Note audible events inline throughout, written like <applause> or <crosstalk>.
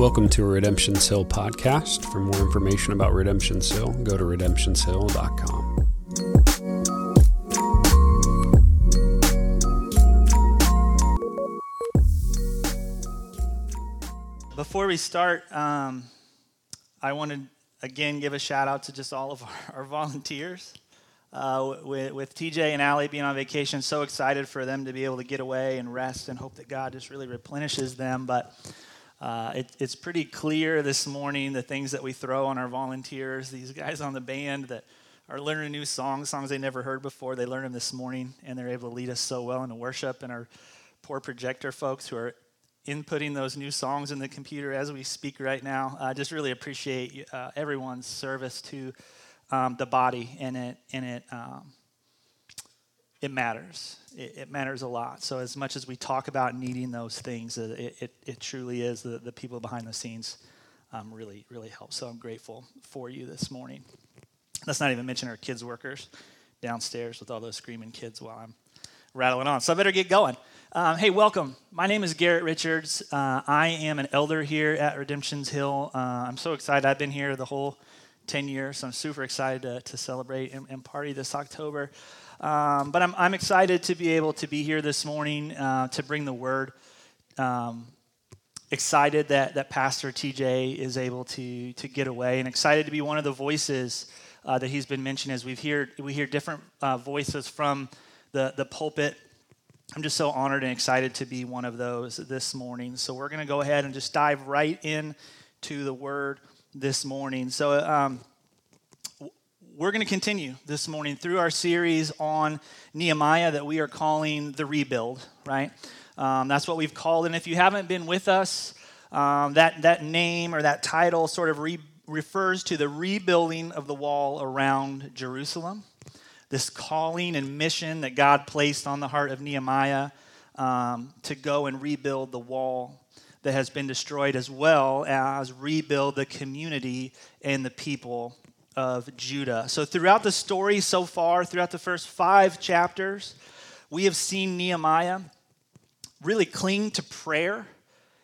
Welcome to a Redemption's Hill podcast. For more information about Redemption's Hill, go to redemptionshill.com. Before we start, um, I want to again give a shout out to just all of our, our volunteers. Uh, with, with TJ and Allie being on vacation, so excited for them to be able to get away and rest and hope that God just really replenishes them. But uh, it, it's pretty clear this morning the things that we throw on our volunteers, these guys on the band that are learning new songs, songs they never heard before. They learned them this morning, and they're able to lead us so well into worship. And our poor projector folks who are inputting those new songs in the computer as we speak right now. I uh, just really appreciate uh, everyone's service to um, the body, and it and it um, it matters. It, it, matters a lot. So as much as we talk about needing those things, it it, it truly is the, the people behind the scenes um, really really help. So I'm grateful for you this morning. Let's not even mention our kids workers downstairs with all those screaming kids while I'm rattling on. So I better get going. Um, hey, welcome. My name is Garrett Richards. Uh, I am an elder here at Redemption's Hill. Uh, I'm so excited. I've been here the whole 10 years, so I'm super excited to, to celebrate and, and, party this October. Um, but I'm, I'm, excited to be able to be here this morning uh, to bring the word. Um, excited that, that Pastor TJ is able to, to get away and excited to be one of the voices uh, that he's been mentioning as we've heard, we hear different uh, voices from the, the pulpit I'm just so honored and excited to be one of those this morning. So we're going to go ahead and just dive right in to the word this morning. So um, we're going to continue this morning through our series on Nehemiah that we are calling the rebuild. Right? Um, that's what we've called. And if you haven't been with us, um, that that name or that title sort of re- refers to the rebuilding of the wall around Jerusalem this calling and mission that God placed on the heart of Nehemiah um, to go and rebuild the wall that has been destroyed, as well as rebuild the community and the people of Judah. So, throughout the story so far, throughout the first five chapters, we have seen Nehemiah really cling to prayer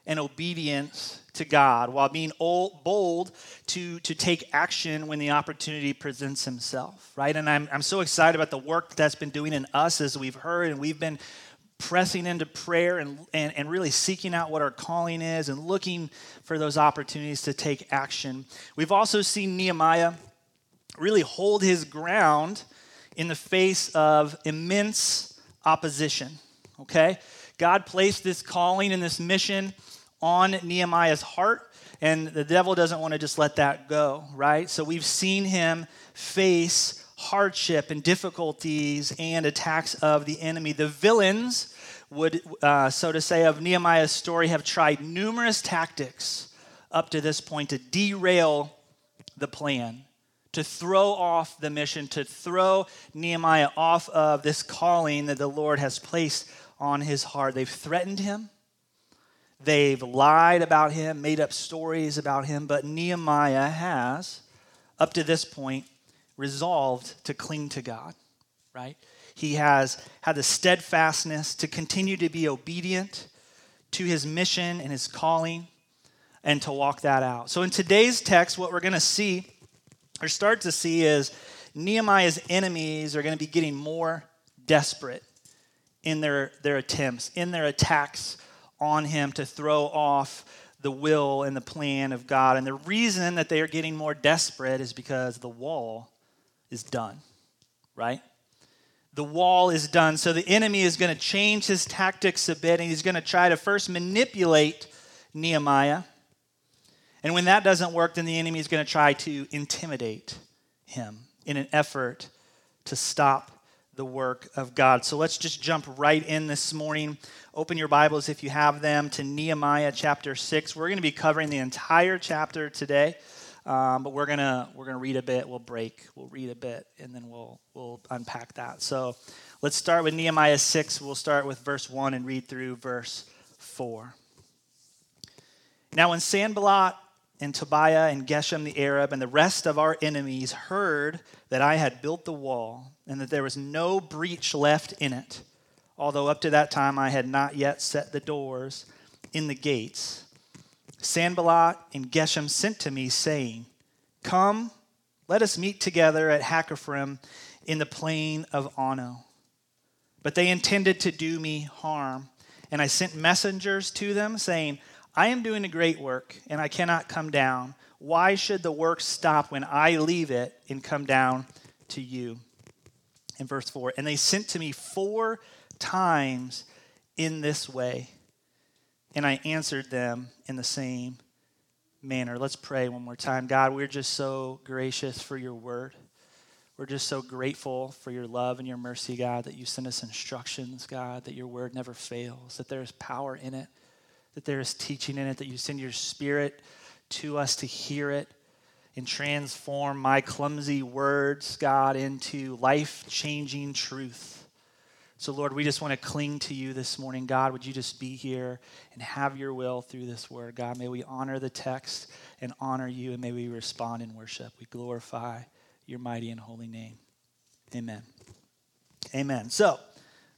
and obedience to God while being old, bold to, to take action when the opportunity presents himself, right? And I'm, I'm so excited about the work that's been doing in us as we've heard, and we've been pressing into prayer and, and, and really seeking out what our calling is and looking for those opportunities to take action. We've also seen Nehemiah really hold his ground in the face of immense opposition, okay? God placed this calling and this mission on Nehemiah's heart, and the devil doesn't want to just let that go, right? So we've seen him face hardship and difficulties and attacks of the enemy. The villains would, uh, so to say, of Nehemiah's story have tried numerous tactics up to this point to derail the plan, to throw off the mission, to throw Nehemiah off of this calling that the Lord has placed on his heart. They've threatened him. They've lied about him, made up stories about him, but Nehemiah has, up to this point, resolved to cling to God, right? He has had the steadfastness to continue to be obedient to his mission and his calling and to walk that out. So, in today's text, what we're going to see or start to see is Nehemiah's enemies are going to be getting more desperate in their, their attempts, in their attacks on him to throw off the will and the plan of God. And the reason that they are getting more desperate is because the wall is done, right? The wall is done. So the enemy is going to change his tactics a bit and he's going to try to first manipulate Nehemiah. And when that doesn't work, then the enemy is going to try to intimidate him in an effort to stop the work of God. So let's just jump right in this morning. Open your Bibles if you have them to Nehemiah chapter 6. We're going to be covering the entire chapter today. Um, but we're gonna we're gonna read a bit. We'll break. We'll read a bit, and then we'll we'll unpack that. So, let's start with Nehemiah six. We'll start with verse one and read through verse four. Now, when Sanballat and Tobiah and Geshem the Arab and the rest of our enemies heard that I had built the wall and that there was no breach left in it, although up to that time I had not yet set the doors in the gates. Sanballat and Geshem sent to me, saying, Come, let us meet together at Hakkephirim in the plain of Ono. But they intended to do me harm. And I sent messengers to them, saying, I am doing a great work, and I cannot come down. Why should the work stop when I leave it and come down to you? In verse 4, and they sent to me four times in this way, and I answered them in the same manner. Let's pray one more time. God, we're just so gracious for your word. We're just so grateful for your love and your mercy, God, that you send us instructions, God, that your word never fails, that there is power in it, that there is teaching in it, that you send your spirit to us to hear it and transform my clumsy words, God, into life changing truth. So, Lord, we just want to cling to you this morning. God, would you just be here and have your will through this word? God, may we honor the text and honor you, and may we respond in worship. We glorify your mighty and holy name. Amen. Amen. So,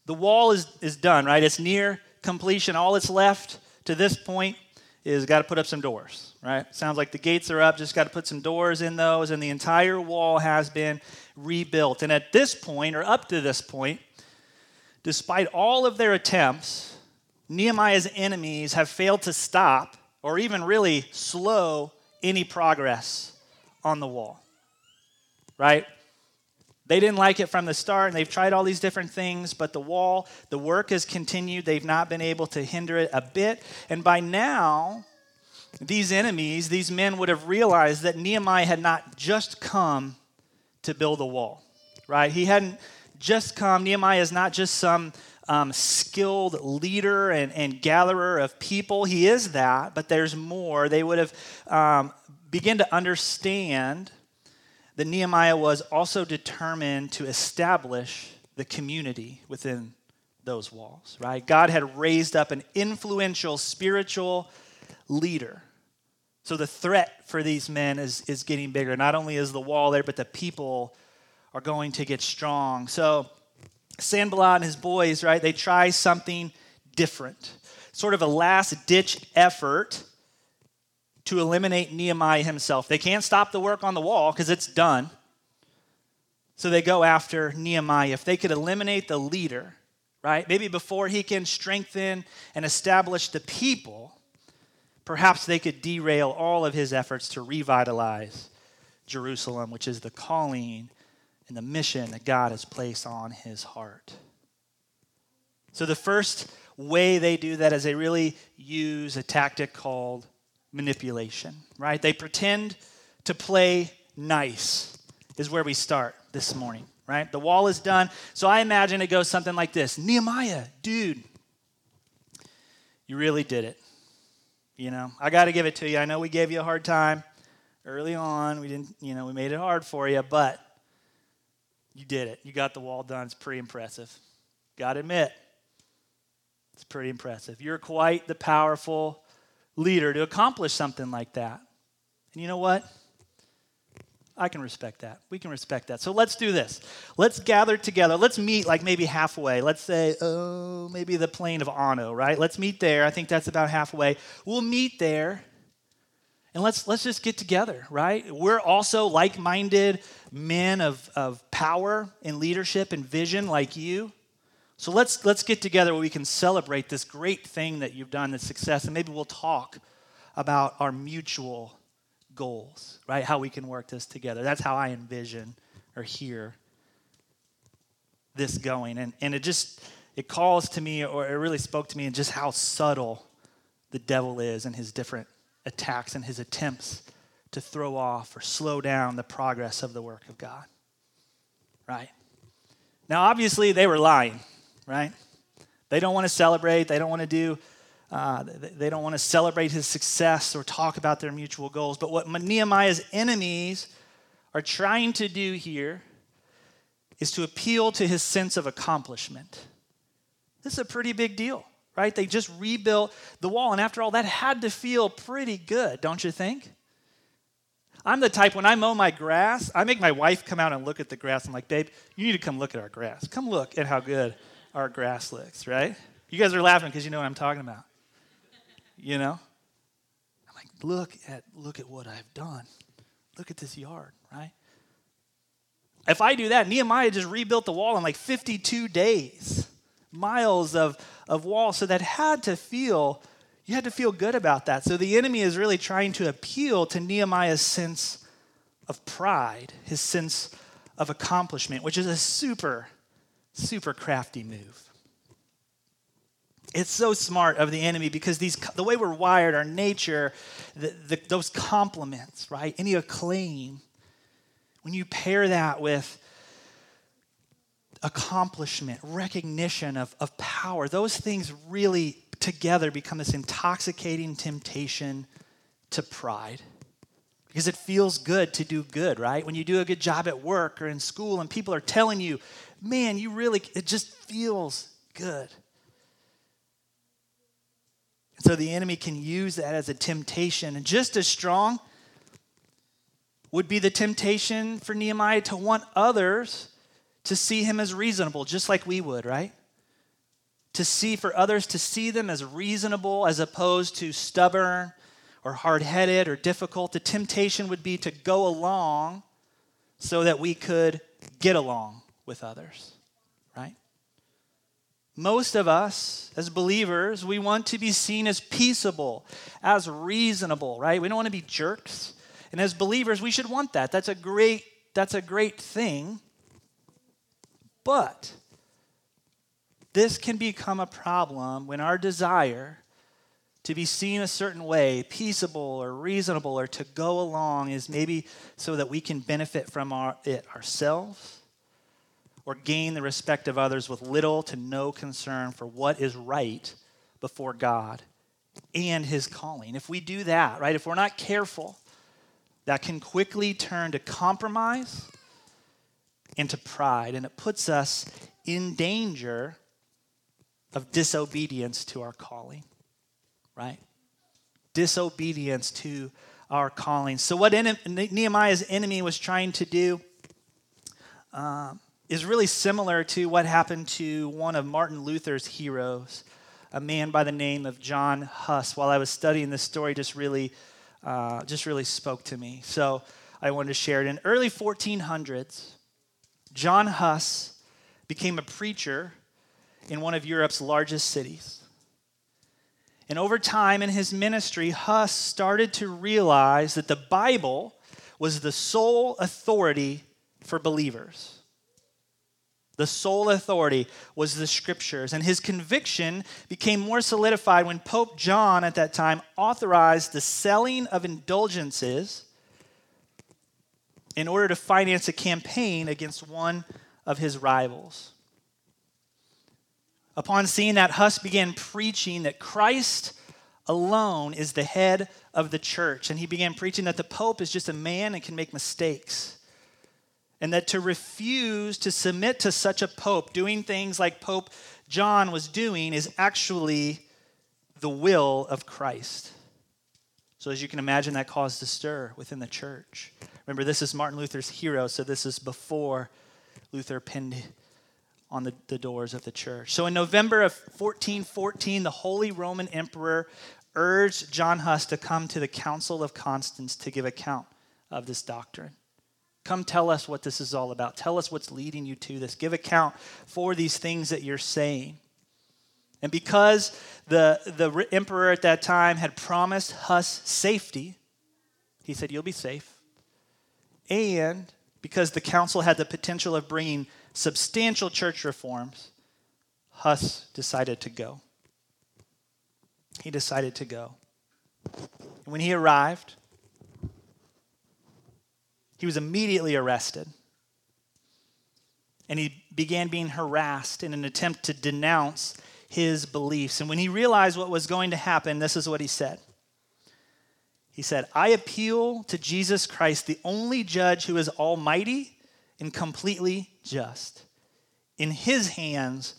the wall is, is done, right? It's near completion. All that's left to this point is got to put up some doors, right? Sounds like the gates are up, just got to put some doors in those, and the entire wall has been rebuilt. And at this point, or up to this point, despite all of their attempts, Nehemiah's enemies have failed to stop or even really slow any progress on the wall. Right? They didn't like it from the start, and they've tried all these different things, but the wall, the work has continued. They've not been able to hinder it a bit. And by now, these enemies, these men would have realized that Nehemiah had not just come to build a wall, right? He hadn't just come. Nehemiah is not just some um, skilled leader and, and gatherer of people. He is that, but there's more. They would have um, begun to understand that Nehemiah was also determined to establish the community within those walls, right? God had raised up an influential spiritual leader. So the threat for these men is, is getting bigger. Not only is the wall there, but the people are going to get strong. So Sanballat and his boys, right, they try something different. Sort of a last ditch effort to eliminate Nehemiah himself. They can't stop the work on the wall because it's done. So they go after Nehemiah. If they could eliminate the leader, right, maybe before he can strengthen and establish the people, perhaps they could derail all of his efforts to revitalize Jerusalem, which is the calling and the mission that God has placed on his heart. So, the first way they do that is they really use a tactic called manipulation, right? They pretend to play nice, is where we start this morning, right? The wall is done. So, I imagine it goes something like this Nehemiah, dude, you really did it. You know, I got to give it to you. I know we gave you a hard time early on. We didn't, you know, we made it hard for you, but you did it. You got the wall done. It's pretty impressive. Got to admit, it's pretty impressive. You're quite the powerful leader to accomplish something like that. And you know what? I can respect that. We can respect that. So let's do this. Let's gather together. Let's meet like maybe halfway. Let's say, oh, maybe the plain of Ono, right? Let's meet there. I think that's about halfway. We'll meet there and let's, let's just get together, right? We're also like minded men of, of power and leadership and vision like you. So let's, let's get together where we can celebrate this great thing that you've done, this success, and maybe we'll talk about our mutual goals, right? How we can work this together. That's how I envision or hear this going. And, and it just, it calls to me, or it really spoke to me in just how subtle the devil is in his different attacks and his attempts to throw off or slow down the progress of the work of God. Right? Now, obviously, they were lying, right? They don't want to celebrate. They don't want to do, uh, they don't want to celebrate his success or talk about their mutual goals. But what Nehemiah's enemies are trying to do here is to appeal to his sense of accomplishment. This is a pretty big deal right? They just rebuilt the wall. And after all, that had to feel pretty good, don't you think? I'm the type when I mow my grass, I make my wife come out and look at the grass. I'm like, babe, you need to come look at our grass. Come look at how good our grass looks, right? You guys are laughing because you know what I'm talking about. You know? I'm like, look at look at what I've done. Look at this yard, right? If I do that, Nehemiah just rebuilt the wall in like 52 days, miles of, of wall. So that had to feel, you had to feel good about that. So the enemy is really trying to appeal to Nehemiah's sense of pride, his sense of accomplishment, which is a super, super crafty move. It's so smart of the enemy because these, the way we're wired, our nature, the, the, those compliments, right? Any acclaim, when you pair that with accomplishment, recognition of, of power, those things really together become this intoxicating temptation to pride. Because it feels good to do good, right? When you do a good job at work or in school and people are telling you, man, you really, it just feels good. And so the enemy can use that as a temptation. And just as strong would be the temptation for Nehemiah to want others to see him as reasonable, just like we would, right? To see for others to see them as reasonable as opposed to stubborn or hard headed or difficult. The temptation would be to go along so that we could get along with others, right? Most of us, as believers, we want to be seen as peaceable, as reasonable, right? We don't want to be jerks. And as believers, we should want that. That's a great, that's a great thing. But this can become a problem when our desire to be seen a certain way, peaceable or reasonable, or to go along is maybe so that we can benefit from our, it ourselves or gain the respect of others with little to no concern for what is right before God and his calling. If we do that, right, if we're not careful, that can quickly turn to compromise and to pride, and it puts us in danger of disobedience to our calling, right? Disobedience to our calling. So, what Nehemiah's enemy was trying to do, um, is really similar to what happened to one of Martin Luther's heroes, a man by the name of John Huss. While I was studying this story, just really, uh, just really spoke to me. So I wanted to share it. In early 1400s, John Huss became a preacher in one of Europe's largest cities. And over time in his ministry, Huss started to realize that the Bible was the sole authority for believers. The sole authority was the scriptures. And his conviction became more solidified when Pope John at that time authorized the selling of indulgences in order to finance a campaign against one of his rivals. Upon seeing that, Huss began preaching that Christ alone is the head of the church. And he began preaching that the Pope is just a man and can make mistakes and that to refuse to submit to such a pope, doing things like Pope John was doing, is actually the will of Christ. So, as you can imagine, that caused a stir within the church. Remember, this is Martin Luther's hero, so this is before Luther pinned on the, the doors of the church. So, in November of 1414, the Holy Roman Emperor urged John Huss to come to the Council of Constance to give account of this doctrine. Come tell us what this is all about. Tell us what's leading you to this. Give account for these things that you're saying. And because the, the emperor at that time had promised Huss safety, he said, You'll be safe. And because the council had the potential of bringing substantial church reforms, Huss decided to go. He decided to go. And when he arrived, he was immediately arrested. And he began being harassed in an attempt to denounce his beliefs. And when he realized what was going to happen, this is what he said. He said, I appeal to Jesus Christ, the only judge who is almighty and completely just. In his hands,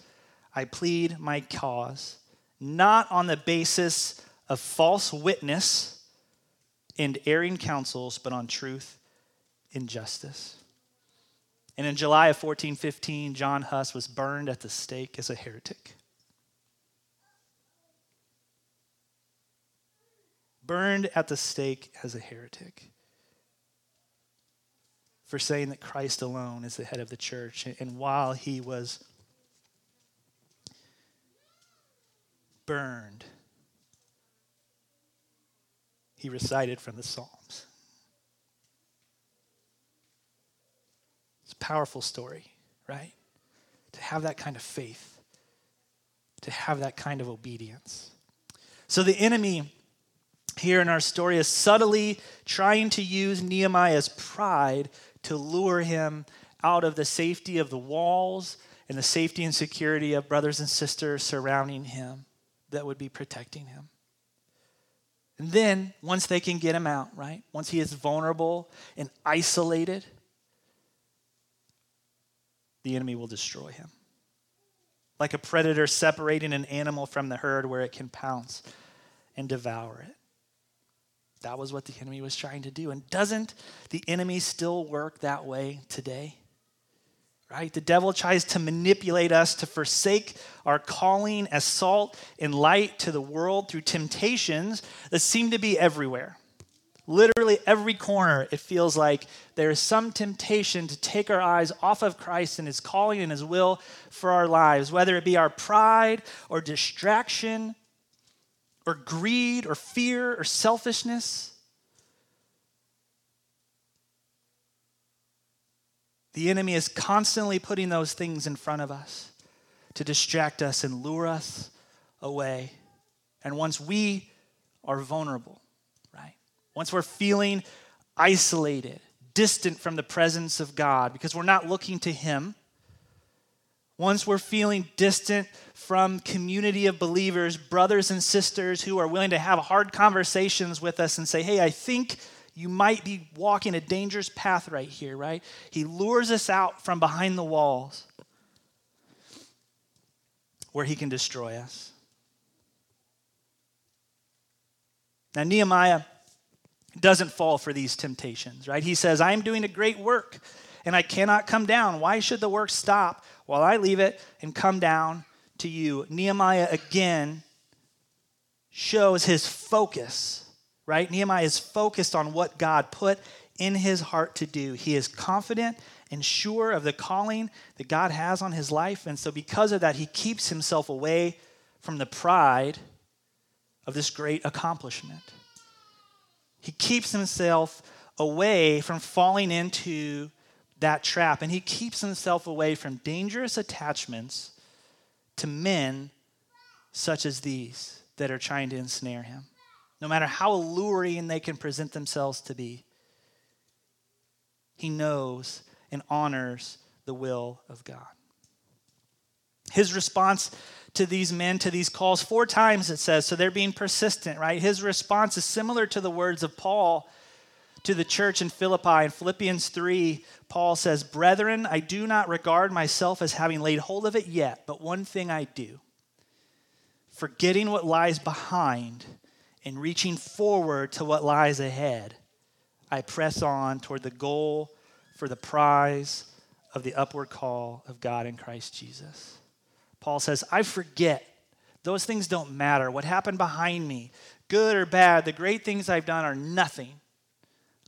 I plead my cause, not on the basis of false witness and erring counsels, but on truth injustice. And in July of 1415, John Huss was burned at the stake as a heretic. burned at the stake as a heretic for saying that Christ alone is the head of the church. And while he was burned, he recited from the Psalms. It's a powerful story, right? To have that kind of faith, to have that kind of obedience. So the enemy here in our story is subtly trying to use Nehemiah's pride to lure him out of the safety of the walls and the safety and security of brothers and sisters surrounding him that would be protecting him. And then, once they can get him out, right? Once he is vulnerable and isolated, the enemy will destroy him. Like a predator separating an animal from the herd where it can pounce and devour it. That was what the enemy was trying to do. And doesn't the enemy still work that way today? Right? The devil tries to manipulate us to forsake our calling as salt and light to the world through temptations that seem to be everywhere. Literally every corner, it feels like there is some temptation to take our eyes off of Christ and his calling and his will for our lives, whether it be our pride or distraction or greed or fear or selfishness. The enemy is constantly putting those things in front of us to distract us and lure us away. And once we are vulnerable? Once we're feeling isolated, distant from the presence of God because we're not looking to Him, once we're feeling distant from community of believers, brothers and sisters who are willing to have hard conversations with us and say, "Hey, I think you might be walking a dangerous path right here," right? He lures us out from behind the walls where he can destroy us. Now Nehemiah doesn't fall for these temptations, right? He says, "I am doing a great work and I cannot come down. Why should the work stop while I leave it and come down to you. Nehemiah again shows his focus, right? Nehemiah is focused on what God put in his heart to do. He is confident and sure of the calling that God has on his life. And so, because of that, he keeps himself away from the pride of this great accomplishment. He keeps himself away from falling into that trap. And he keeps himself away from dangerous attachments to men such as these that are trying to ensnare him, no matter how alluring they can present themselves to be. He knows and honors the will of God. His response to these men, to these calls, four times it says, so they're being persistent, right? His response is similar to the words of Paul to the church in Philippi. In Philippians 3, Paul says, Brethren, I do not regard myself as having laid hold of it yet, but one thing I do, forgetting what lies behind and reaching forward to what lies ahead, I press on toward the goal for the prize of the upward call of God in Christ Jesus. Paul says, I forget. Those things don't matter. What happened behind me, good or bad, the great things I've done are nothing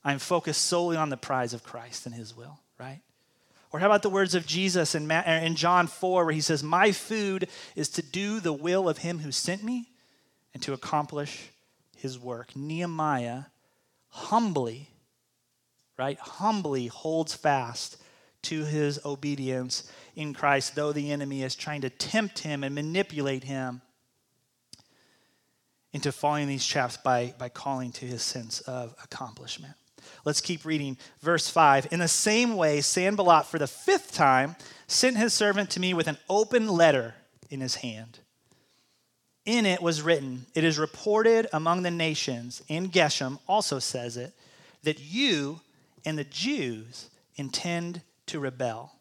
I'm focused solely on the prize of Christ and his will, right? Or how about the words of Jesus in, er, in John 4, where he says, My food is to do the will of him who sent me and to accomplish his work. Nehemiah humbly, right, humbly holds fast to his obedience in Christ, though the enemy is trying to tempt him and manipulate him into falling these traps by, by calling to his sense of accomplishment. Let's keep reading. Verse 5. In the same way, Sanballat, for the fifth time, sent his servant to me with an open letter in his hand. In it was written, It is reported among the nations, and Geshem also says it, that you and the Jews intend to rebel.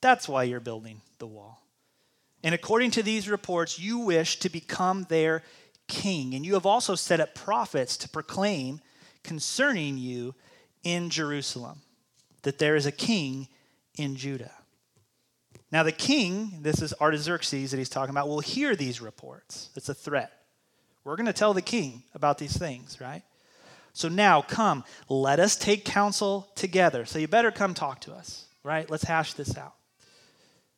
That's why you're building the wall. And according to these reports, you wish to become their king. And you have also set up prophets to proclaim concerning you in Jerusalem, that there is a king in Judah. Now, the king, this is Artaxerxes that he's talking about, will hear these reports. It's a threat. We're going to tell the king about these things, right? So now, come, let us take counsel together. So you better come talk to us, right? Let's hash this out.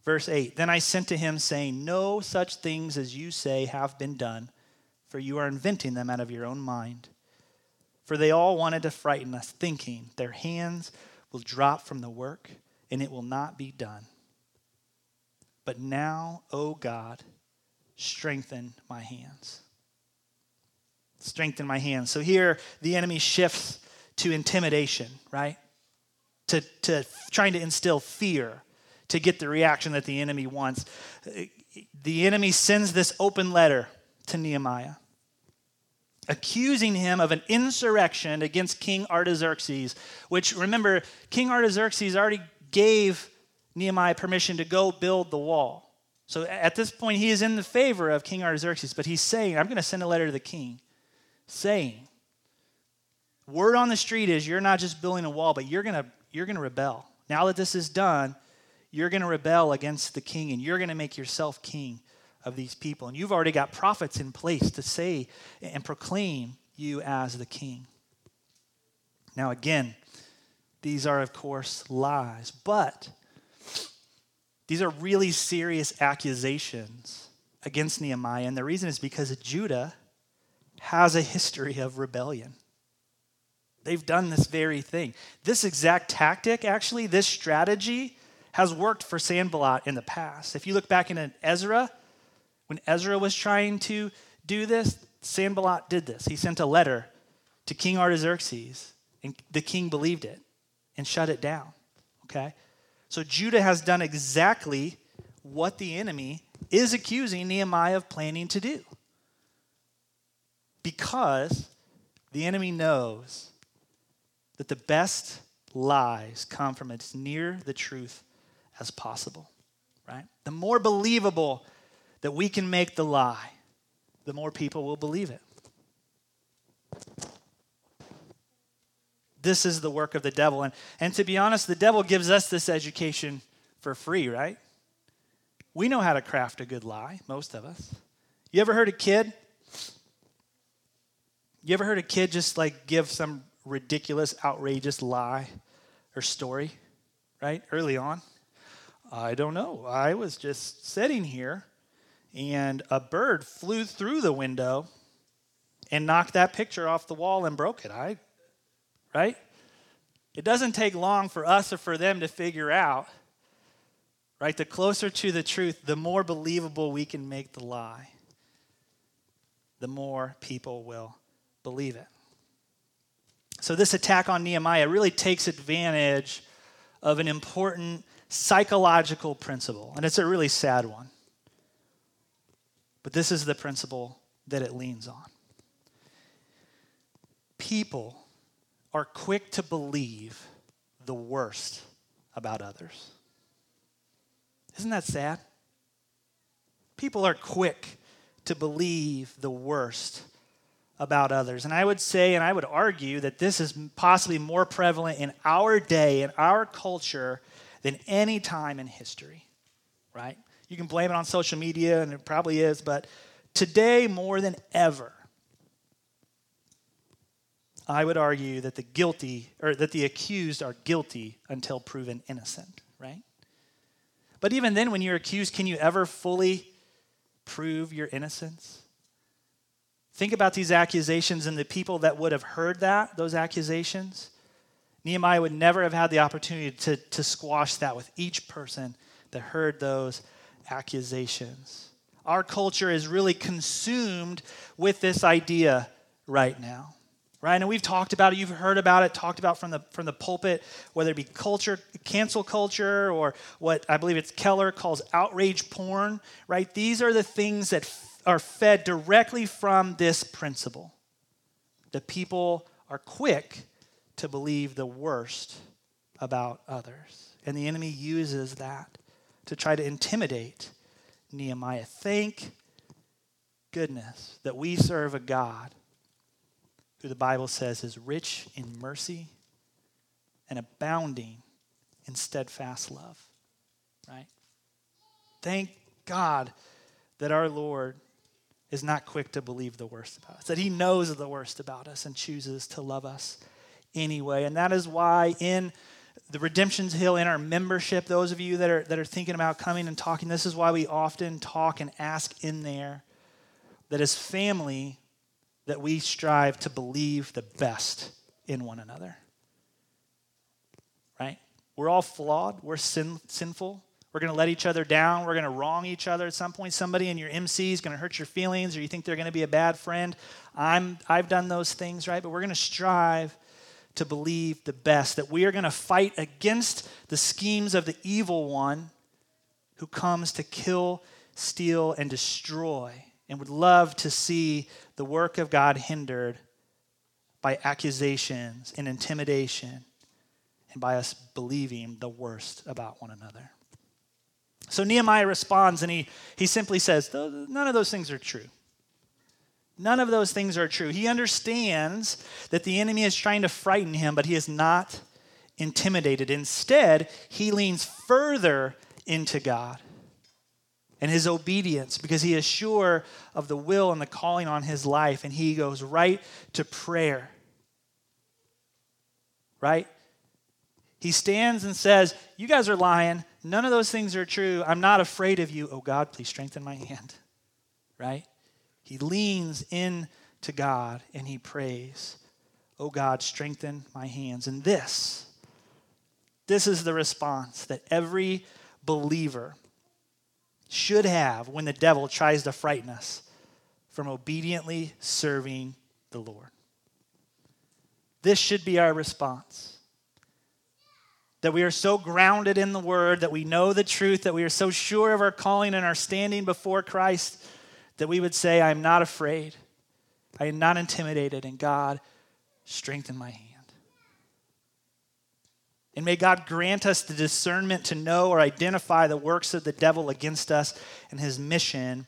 Verse 8 Then I sent to him, saying, No such things as you say have been done, for you are inventing them out of your own mind. For they all wanted to frighten us, thinking, Their hands will drop from the work, and it will not be done. But now, O God, strengthen my hands. Strengthen my hands. So here, the enemy shifts to intimidation, right? To, to trying to instill fear to get the reaction that the enemy wants. The enemy sends this open letter to Nehemiah, accusing him of an insurrection against King Artaxerxes, which remember, King Artaxerxes already gave Nehemiah permission to go build the wall. So at this point, he is in the favor of King Artaxerxes, but he's saying, I'm going to send a letter to the king saying, Word on the street is you're not just building a wall, but you're going to you're going to rebel. Now that this is done, you're going to rebel against the king and you're going to make yourself king of these people. And you've already got prophets in place to say and proclaim you as the king. Now, again, these are, of course, lies, but these are really serious accusations against Nehemiah. And the reason is because Judah has a history of rebellion. They've done this very thing. This exact tactic, actually, this strategy has worked for Sanballat in the past. If you look back in Ezra, when Ezra was trying to do this, Sanballat did this. He sent a letter to King Artaxerxes, and the king believed it and shut it down. Okay? So Judah has done exactly what the enemy is accusing Nehemiah of planning to do. Because the enemy knows that the best lies come from as near the truth as possible, right? The more believable that we can make the lie, the more people will believe it. This is the work of the devil. And, and to be honest, the devil gives us this education for free, right? We know how to craft a good lie, most of us. You ever heard a kid? You ever heard a kid just like give some ridiculous, outrageous lie or story, right? Early on. I don't know. I was just sitting here and a bird flew through the window and knocked that picture off the wall and broke it. I right? It doesn't take long for us or for them to figure out, right? The closer to the truth, the more believable we can make the lie, the more people will believe it. So, this attack on Nehemiah really takes advantage of an important psychological principle, and it's a really sad one. But this is the principle that it leans on. People are quick to believe the worst about others. Isn't that sad? People are quick to believe the worst about others. And I would say, and I would argue, that this is possibly more prevalent in our day, in our culture, than any time in history, right? You can blame it on social media, and it probably is, but today more than ever, I would argue that the guilty or that the accused are guilty until proven innocent, right? But even then, when you're accused, can you ever fully prove your innocence? Think about these accusations and the people that would have heard that, those accusations. Nehemiah would never have had the opportunity to, to squash that with each person that heard those accusations. Our culture is really consumed with this idea right now right? And we've talked about it, you've heard about it, talked about from the from the pulpit, whether it be culture, cancel culture, or what I believe it's Keller calls outrage porn, right? These are the things that are fed directly from this principle. That people are quick to believe the worst about others. And the enemy uses that to try to intimidate Nehemiah. Thank goodness that we serve a God who the Bible says is rich in mercy and abounding in steadfast love. Right? Thank God that our Lord is not quick to believe the worst about us, that he knows the worst about us and chooses to love us anyway. And that is why in the Redemption's Hill, in our membership, those of you that are, that are thinking about coming and talking, this is why we often talk and ask in there that as family, that we strive to believe the best in one another. Right? We're all flawed. We're sin, sinful. We're going to let each other down. We're going to wrong each other at some point. Somebody in your MC is going to hurt your feelings, or you think they're going to be a bad friend. I'm, I've done those things, right? But we're going to strive to believe the best, that we are going to fight against the schemes of the evil one who comes to kill, steal, and destroy, and would love to see the work of God hindered by accusations and intimidation and by us believing the worst about one another. So Nehemiah responds and he, he simply says, None of those things are true. None of those things are true. He understands that the enemy is trying to frighten him, but he is not intimidated. Instead, he leans further into God and his obedience because he is sure of the will and the calling on his life, and he goes right to prayer. Right? He stands and says, You guys are lying. None of those things are true. I'm not afraid of you. Oh God, please strengthen my hand. <laughs> Right? He leans in to God and he prays, Oh God, strengthen my hands. And this, this is the response that every believer should have when the devil tries to frighten us from obediently serving the Lord. This should be our response. That we are so grounded in the word, that we know the truth, that we are so sure of our calling and our standing before Christ that we would say, I am not afraid, I am not intimidated, and God, strengthen my hand. And may God grant us the discernment to know or identify the works of the devil against us and his mission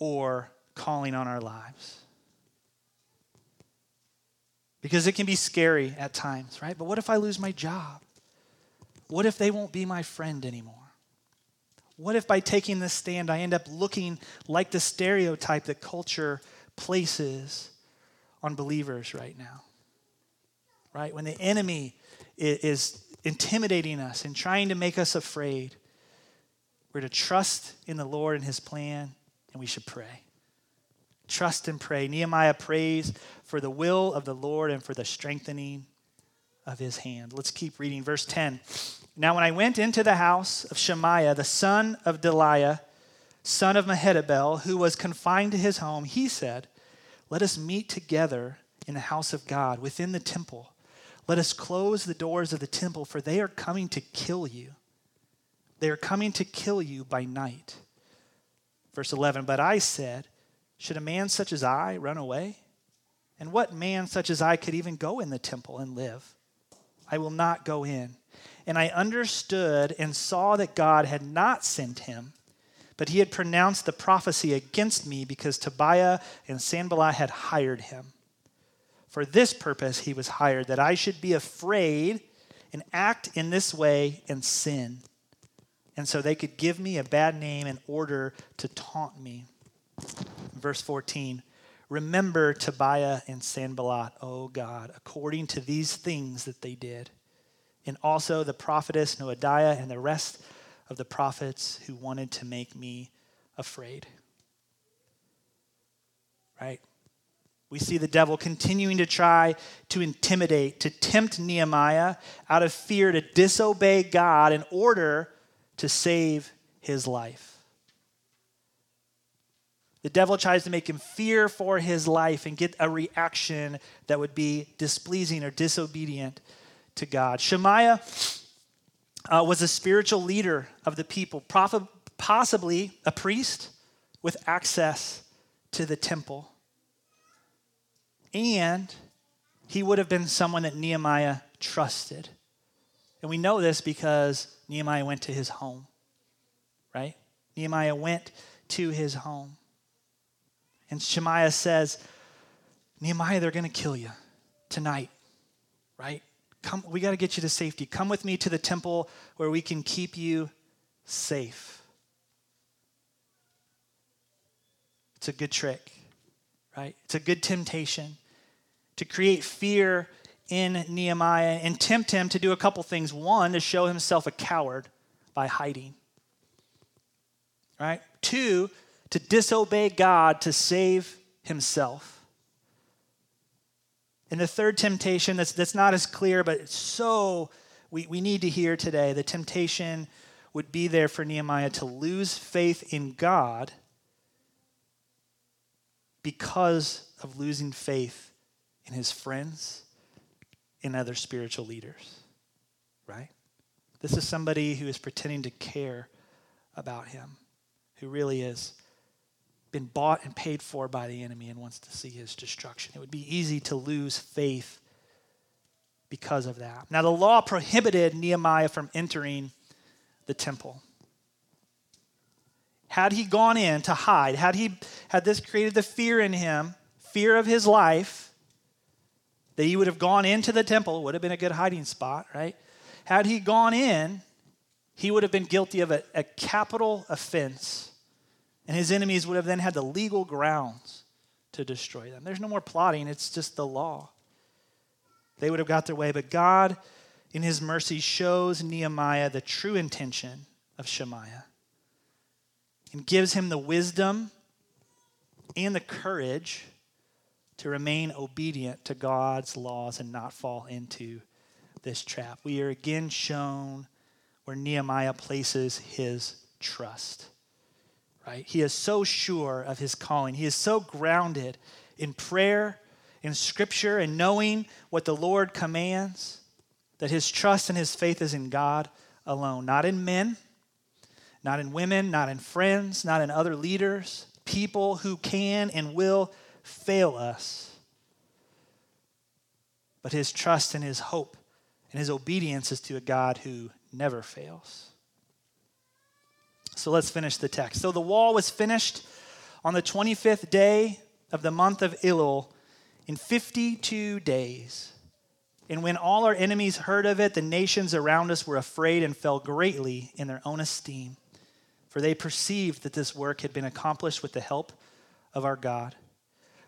or calling on our lives. Because it can be scary at times, right? But what if I lose my job? What if they won't be my friend anymore? What if by taking this stand, I end up looking like the stereotype that culture places on believers right now? Right? When the enemy is intimidating us and trying to make us afraid, we're to trust in the Lord and his plan, and we should pray. Trust and pray. Nehemiah prays for the will of the Lord and for the strengthening of his hand. Let's keep reading. Verse 10. Now, when I went into the house of Shemaiah, the son of Delaiah, son of Mehetabel, who was confined to his home, he said, Let us meet together in the house of God, within the temple. Let us close the doors of the temple, for they are coming to kill you. They are coming to kill you by night. Verse 11, But I said, Should a man such as I run away? And what man such as I could even go in the temple and live? I will not go in and I understood and saw that God had not sent him, but he had pronounced the prophecy against me because Tobiah and Sanballat had hired him. For this purpose he was hired, that I should be afraid and act in this way and sin. And so they could give me a bad name in order to taunt me. Verse 14 Remember Tobiah and Sanballat, O God, according to these things that they did and also the prophetess Noadiah and the rest of the prophets who wanted to make me afraid. Right? We see the devil continuing to try to intimidate, to tempt Nehemiah out of fear to disobey God in order to save his life. The devil tries to make him fear for his life and get a reaction that would be displeasing or disobedient to God. Shemaiah uh, was a spiritual leader of the people, possibly a priest with access to the temple. And he would have been someone that Nehemiah trusted. And we know this because Nehemiah went to his home, right? Nehemiah went to his home. And Shemaiah says, Nehemiah, they're going to kill you tonight, right? Come, we got to get you to safety. Come with me to the temple where we can keep you safe. It's a good trick, right? It's a good temptation to create fear in Nehemiah and tempt him to do a couple things. One, to show himself a coward by hiding, right? Two, to disobey God to save himself. And the third temptation that's, that's not as clear, but it's so we, we need to hear today the temptation would be there for Nehemiah to lose faith in God because of losing faith in his friends and other spiritual leaders. Right? This is somebody who is pretending to care about him, who really is been bought and paid for by the enemy and wants to see his destruction. It would be easy to lose faith because of that. Now, the law prohibited Nehemiah from entering the temple. Had he gone in to hide, had he had this created the fear in him, fear of his life, that he would have gone into the temple, would have been a good hiding spot, right? Had he gone in, he would have been guilty of a, a capital offense, and his enemies would have then had the legal grounds to destroy them. There's no more plotting, it's just the law they would have got their way. But God, in his mercy, shows Nehemiah the true intention of Shemaiah and gives him the wisdom and the courage to remain obedient to God's laws and not fall into this trap. We are again shown where Nehemiah places his trust. Right? He is so sure of his calling. He is so grounded in prayer in Scripture and knowing what the Lord commands, that his trust and his faith is in God alone, not in men, not in women, not in friends, not in other leaders, people who can and will fail us. But his trust and his hope and his obedience is to a God who never fails. So let's finish the text. So the wall was finished on the 25th day of the month of Elul in 52 days. And when all our enemies heard of it, the nations around us were afraid and fell greatly in their own esteem, for they perceived that this work had been accomplished with the help of our God.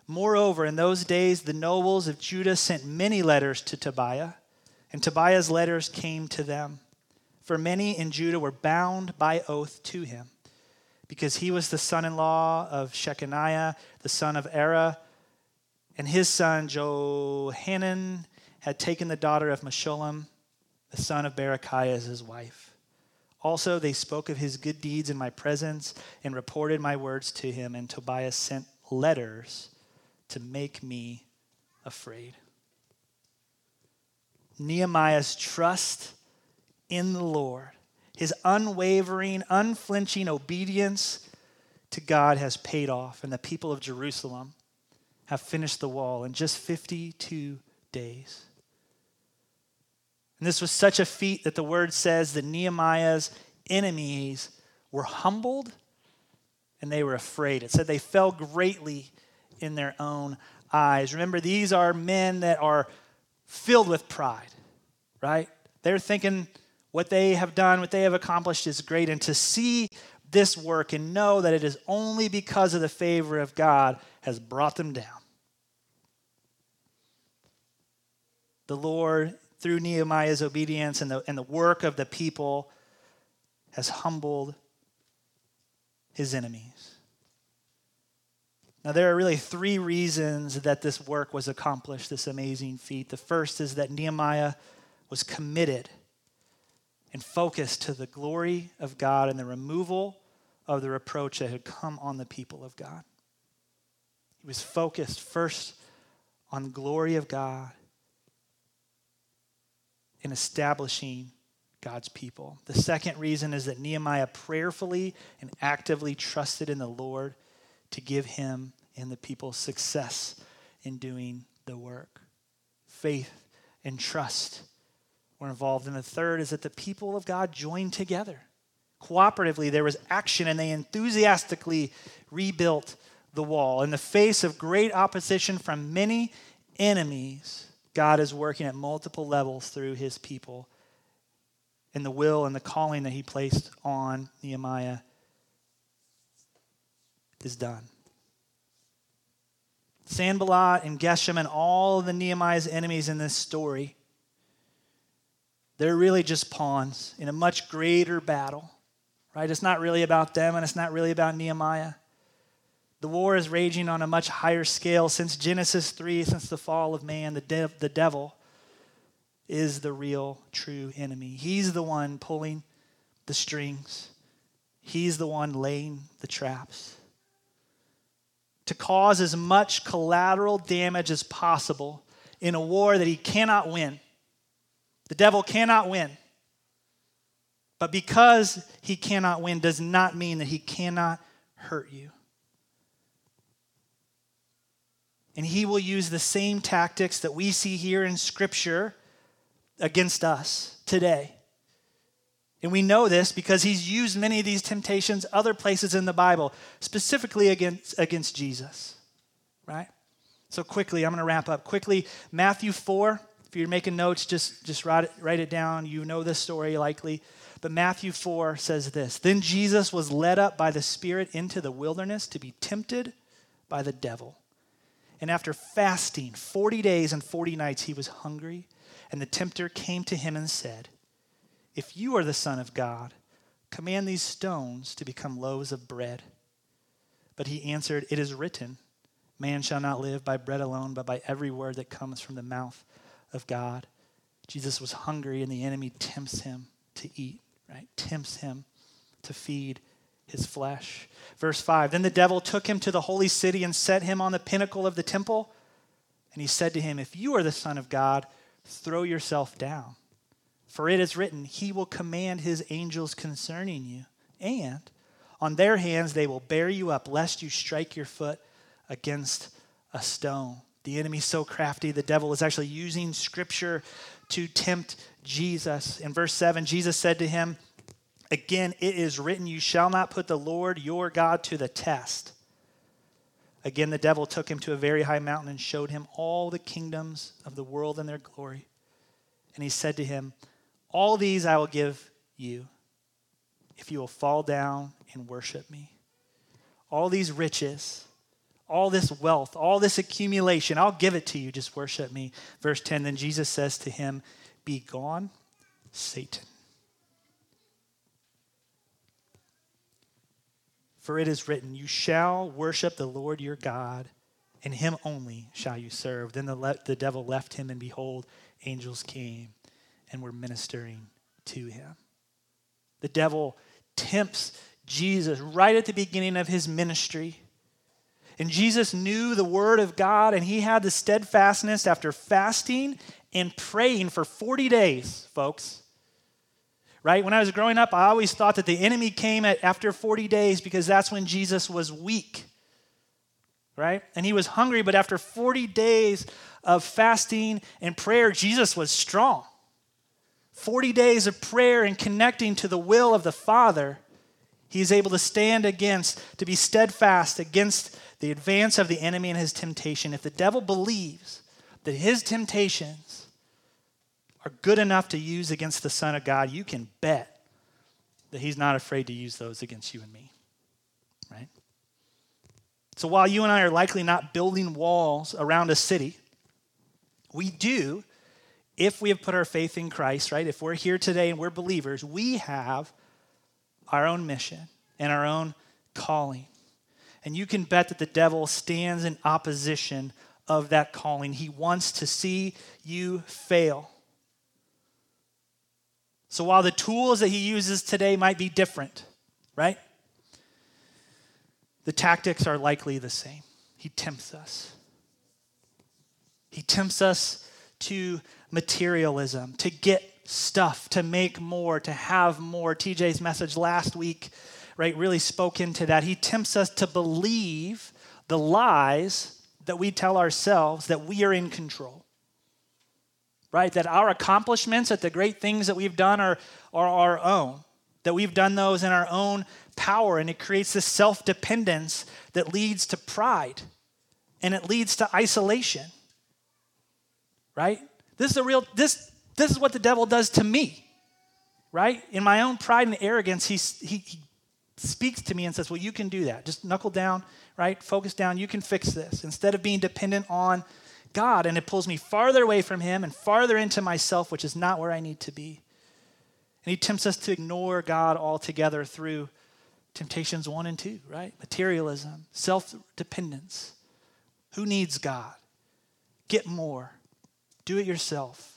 Moreover, in those days, the nobles of Judah sent many letters to Tobiah, and Tobiah's letters came to them. For many in Judah were bound by oath to him, because he was the son in law of Shechaniah, the son of Arah and his son Johanan had taken the daughter of Meshullam, the son of Berechiah, as his wife. Also, they spoke of his good deeds in my presence and reported my words to him, and Tobiah sent letters to make me afraid. Nehemiah's trust in the Lord, his unwavering, unflinching obedience to God has paid off, and the people of Jerusalem have finished the wall in just 52 days. And this was such a feat that the word says that Nehemiah's enemies were humbled and they were afraid. It said they fell greatly in their own eyes. Remember, these are men that are filled with pride, right? They're thinking what they have done, what they have accomplished is great. And to see this work and know that it is only because of the favor of God has brought them down. the Lord, through Nehemiah's obedience and the, and the work of the people, has humbled his enemies. Now, there are really three reasons that this work was accomplished, this amazing feat. The first is that Nehemiah was committed and focused to the glory of God and the removal of the reproach that had come on the people of God. He was focused first on the glory of God in establishing God's people. The second reason is that Nehemiah prayerfully and actively trusted in the Lord to give him and the people success in doing the work. Faith and trust were involved. And the third is that the people of God joined together. Cooperatively, there was action, and they enthusiastically rebuilt the wall. In the face of great opposition from many enemies, God is working at multiple levels through his people. And the will and the calling that he placed on Nehemiah is done. Sanballat and Geshem and all of the Nehemiah's enemies in this story, they're really just pawns in a much greater battle, right? It's not really about them and it's not really about Nehemiah. The war is raging on a much higher scale since Genesis 3, since the fall of man, the, the devil is the real true enemy. He's the one pulling the strings, he's the one laying the traps. To cause as much collateral damage as possible in a war that he cannot win. The devil cannot win. But because he cannot win does not mean that he cannot hurt you. And he will use the same tactics that we see here in Scripture against us today. And we know this because he's used many of these temptations other places in the Bible, specifically against, against Jesus. Right? So quickly, I'm going to wrap up. Quickly, Matthew 4. If you're making notes, just, just write, it, write it down. You know this story likely. But Matthew 4 says this Then Jesus was led up by the Spirit into the wilderness to be tempted by the devil. And after fasting 40 days and 40 nights, he was hungry. And the tempter came to him and said, If you are the Son of God, command these stones to become loaves of bread. But he answered, It is written, Man shall not live by bread alone, but by every word that comes from the mouth of God. Jesus was hungry, and the enemy tempts him to eat, right? Tempts him to feed his flesh. Verse 5 Then the devil took him to the holy city and set him on the pinnacle of the temple. And he said to him, If you are the Son of God, throw yourself down. For it is written, He will command His angels concerning you, and on their hands they will bear you up, lest you strike your foot against a stone. The enemy's so crafty, the devil is actually using scripture to tempt Jesus. In verse 7, Jesus said to him, Again, it is written, You shall not put the Lord your God to the test. Again, the devil took him to a very high mountain and showed him all the kingdoms of the world and their glory. And he said to him, All these I will give you if you will fall down and worship me. All these riches, all this wealth, all this accumulation, I'll give it to you. Just worship me. Verse 10 Then Jesus says to him, Be gone, Satan. For it is written, You shall worship the Lord your God, and him only shall you serve. Then the, le- the devil left him, and behold, angels came and were ministering to him. The devil tempts Jesus right at the beginning of his ministry. And Jesus knew the word of God, and he had the steadfastness after fasting and praying for 40 days, folks right? When I was growing up, I always thought that the enemy came at, after 40 days because that's when Jesus was weak, right? And he was hungry, but after 40 days of fasting and prayer, Jesus was strong. 40 days of prayer and connecting to the will of the Father, he is able to stand against, to be steadfast against the advance of the enemy and his temptation. If the devil believes that his temptations are good enough to use against the Son of God, you can bet that He's not afraid to use those against you and me. Right? So while you and I are likely not building walls around a city, we do, if we have put our faith in Christ, right? If we're here today and we're believers, we have our own mission and our own calling. And you can bet that the devil stands in opposition of that calling. He wants to see you fail. So while the tools that he uses today might be different, right? The tactics are likely the same. He tempts us. He tempts us to materialism, to get stuff, to make more, to have more. TJ's message last week, right, really spoke into that. He tempts us to believe the lies that we tell ourselves that we are in control right? That our accomplishments, that the great things that we've done are, are our own, that we've done those in our own power, and it creates this self dependence that leads to pride and it leads to isolation, right? This is a real, this, this is what the devil does to me, right? In my own pride and arrogance, he, he, he speaks to me and says, Well, you can do that. Just knuckle down, right? Focus down. You can fix this. Instead of being dependent on God, and it pulls me farther away from Him and farther into myself, which is not where I need to be. And He tempts us to ignore God altogether through temptations one and two, right? Materialism, self dependence. Who needs God? Get more, do it yourself.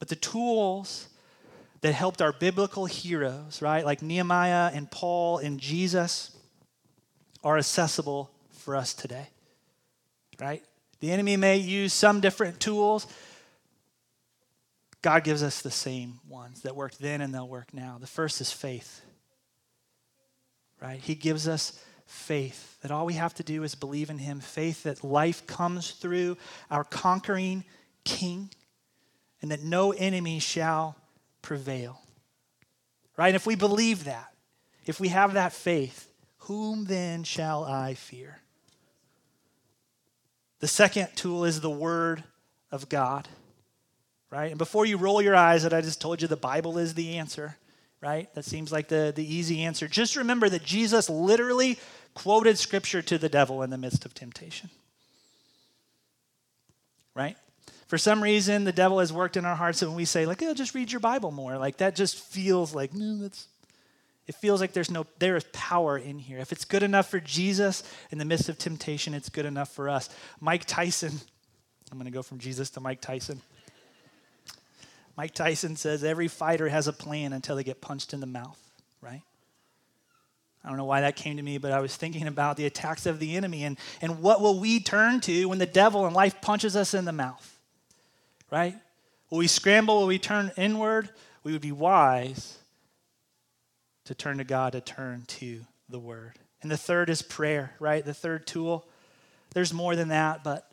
But the tools that helped our biblical heroes, right, like Nehemiah and Paul and Jesus, are accessible for us today, right? The enemy may use some different tools. God gives us the same ones that worked then and they'll work now. The first is faith, right? He gives us faith that all we have to do is believe in Him, faith that life comes through our conquering King and that no enemy shall prevail. Right? And if we believe that, if we have that faith, whom then shall I fear? The second tool is the Word of God. Right? And before you roll your eyes that I just told you the Bible is the answer, right? That seems like the, the easy answer. Just remember that Jesus literally quoted Scripture to the devil in the midst of temptation. Right? For some reason, the devil has worked in our hearts, and when we say, like, oh, just read your Bible more, like that just feels like, no, that's, it feels like there's no, there is power in here. If it's good enough for Jesus in the midst of temptation, it's good enough for us. Mike Tyson, I'm going to go from Jesus to Mike Tyson. Mike Tyson says every fighter has a plan until they get punched in the mouth, right? I don't know why that came to me, but I was thinking about the attacks of the enemy and, and what will we turn to when the devil in life punches us in the mouth? Right? Will we scramble? Will we turn inward? We would be wise to turn to God, to turn to the Word. And the third is prayer, right? The third tool. There's more than that, but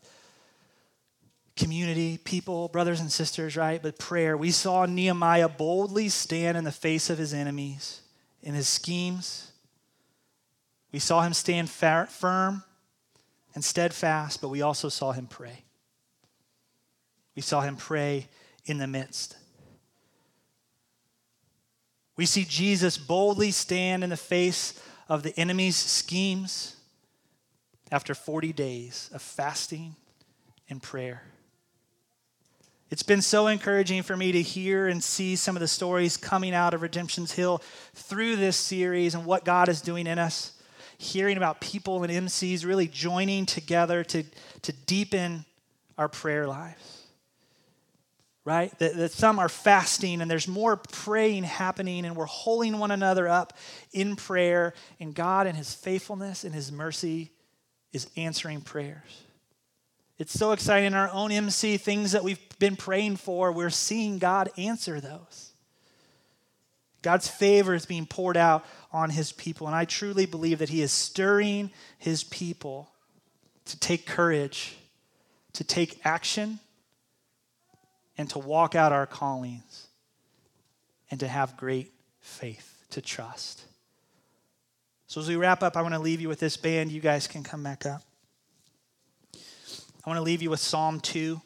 community, people, brothers and sisters, right? But prayer. We saw Nehemiah boldly stand in the face of his enemies, in his schemes. We saw him stand firm and steadfast, but we also saw him pray. We saw him pray in the midst. We see Jesus boldly stand in the face of the enemy's schemes after 40 days of fasting and prayer. It's been so encouraging for me to hear and see some of the stories coming out of Redemption's Hill through this series and what God is doing in us. Hearing about people and MCs really joining together to, to deepen our prayer lives right? That, that, some are fasting and there's more praying happening and we're holding one another up in prayer. And God, in His faithfulness and His mercy, is answering prayers. It's so exciting in our own MC, things that we've been praying for, we're seeing God answer those. God's favor is being poured out on His people. And I truly believe that He is stirring His people to take courage, to take action and to walk out our callings and to have great faith, to trust. So, as we wrap up, I want to leave you with this band. You guys can come back up. I want to leave you with Psalm 2.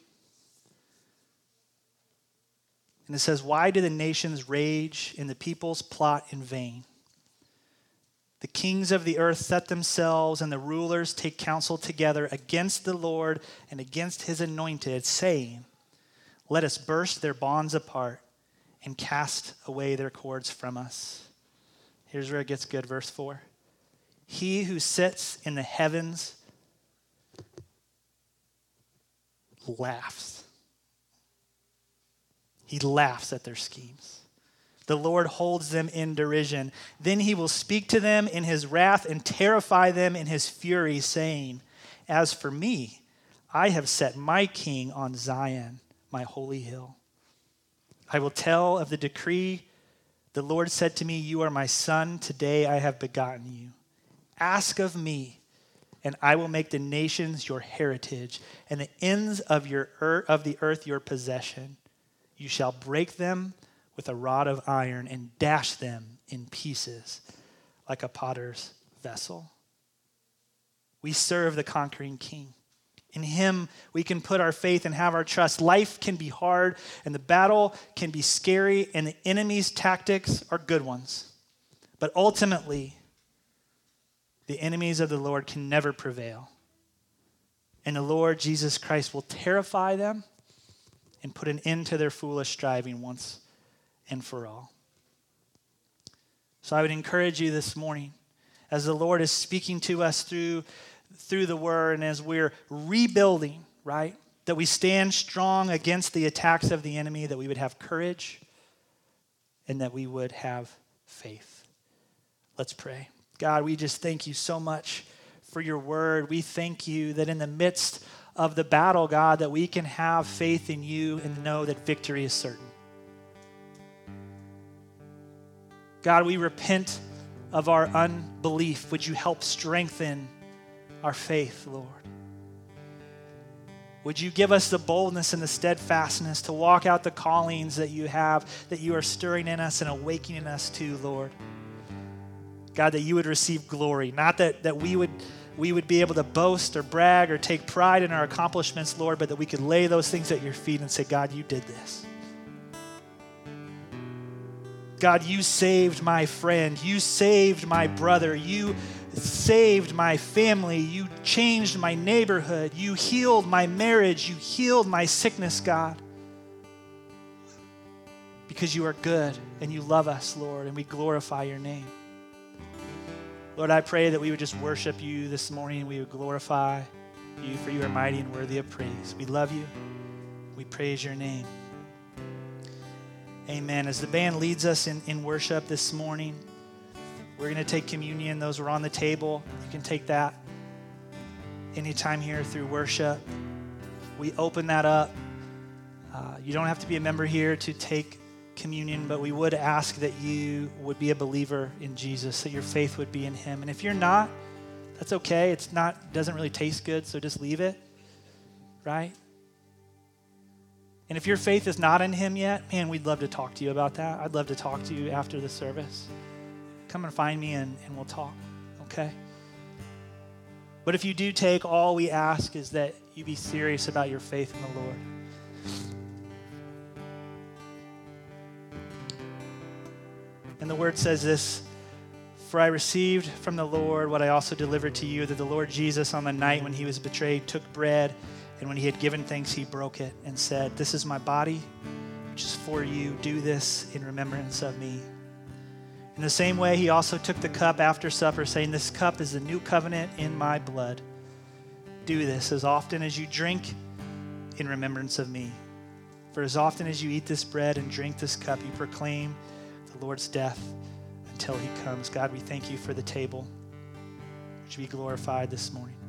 And it says, Why do the nations rage and the peoples plot in vain? The kings of the earth set themselves, and the rulers take counsel together against the Lord and against his anointed, saying, let us burst their bonds apart and cast away their cords from us. Here's where it gets good, verse 4. He who sits in the heavens laughs. He laughs at their schemes. The Lord holds them in derision. Then he will speak to them in his wrath and terrify them in his fury, saying, As for me, I have set my king on Zion my holy hill. I will tell of the decree. The Lord said to me, You are my son. Today I have begotten you. Ask of me, and I will make the nations your heritage, and the ends of, your of the earth your possession. You shall break them with a rod of iron and dash them in pieces like a potter's vessel. We serve the conquering king. In Him, we can put our faith and have our trust. Life can be hard, and the battle can be scary, and the enemy's tactics are good ones. But ultimately, the enemies of the Lord can never prevail. And the Lord Jesus Christ will terrify them and put an end to their foolish striving once and for all. So I would encourage you this morning as the Lord is speaking to us through, through the word and as we're rebuilding, right? That we stand strong against the attacks of the enemy, that we would have courage and that we would have faith. Let's pray. God, we just thank you so much for your word. We thank you that in the midst of the battle, God, that we can have faith in you and know that victory is certain. God, we repent of our unbelief. Would you help strengthen our faith, Lord? Would you give us the boldness and the steadfastness to walk out the callings that you have, that you are stirring in us and awakening us to, Lord? God, that you would receive glory, not that, that we would we would be able to boast or brag or take pride in our accomplishments, Lord, but that we could lay those things at your feet and say, God, you did this. God, you saved my friend. You saved my brother. You saved my family. You changed my neighborhood. You healed my marriage. You healed my sickness, God. Because you are good and you love us, Lord, and we glorify your name. Lord, I pray that we would just worship you this morning. We would glorify you, for you are mighty and worthy of praise. We love you. We praise your name. Amen. As the band leads us in, in worship this morning, we're going to take communion. Those are on the table. You can take that anytime here through worship. We open that up. Uh, you don't have to be a member here to take communion, but we would ask that you would be a believer in Jesus, that your faith would be in him. And if you're not, that's okay. It's not doesn't really taste good, so just leave it. Right? And if your faith is not in Him yet, man, we'd love to talk to you about that. I'd love to talk to you after the service. Come and find me and, and we'll talk, okay? But if you do take, all we ask is that you be serious about your faith in the Lord. And the word says this For I received from the Lord what I also delivered to you that the Lord Jesus, on the night when he was betrayed, took bread. And when he had given thanks, he broke it and said, This is my body, which is for you. Do this in remembrance of me. In the same way, he also took the cup after supper, saying, This cup is the new covenant in my blood. Do this as often as you drink in remembrance of me. For as often as you eat this bread and drink this cup, you proclaim the Lord's death until he comes. God, we thank you for the table. Would you be glorified this morning?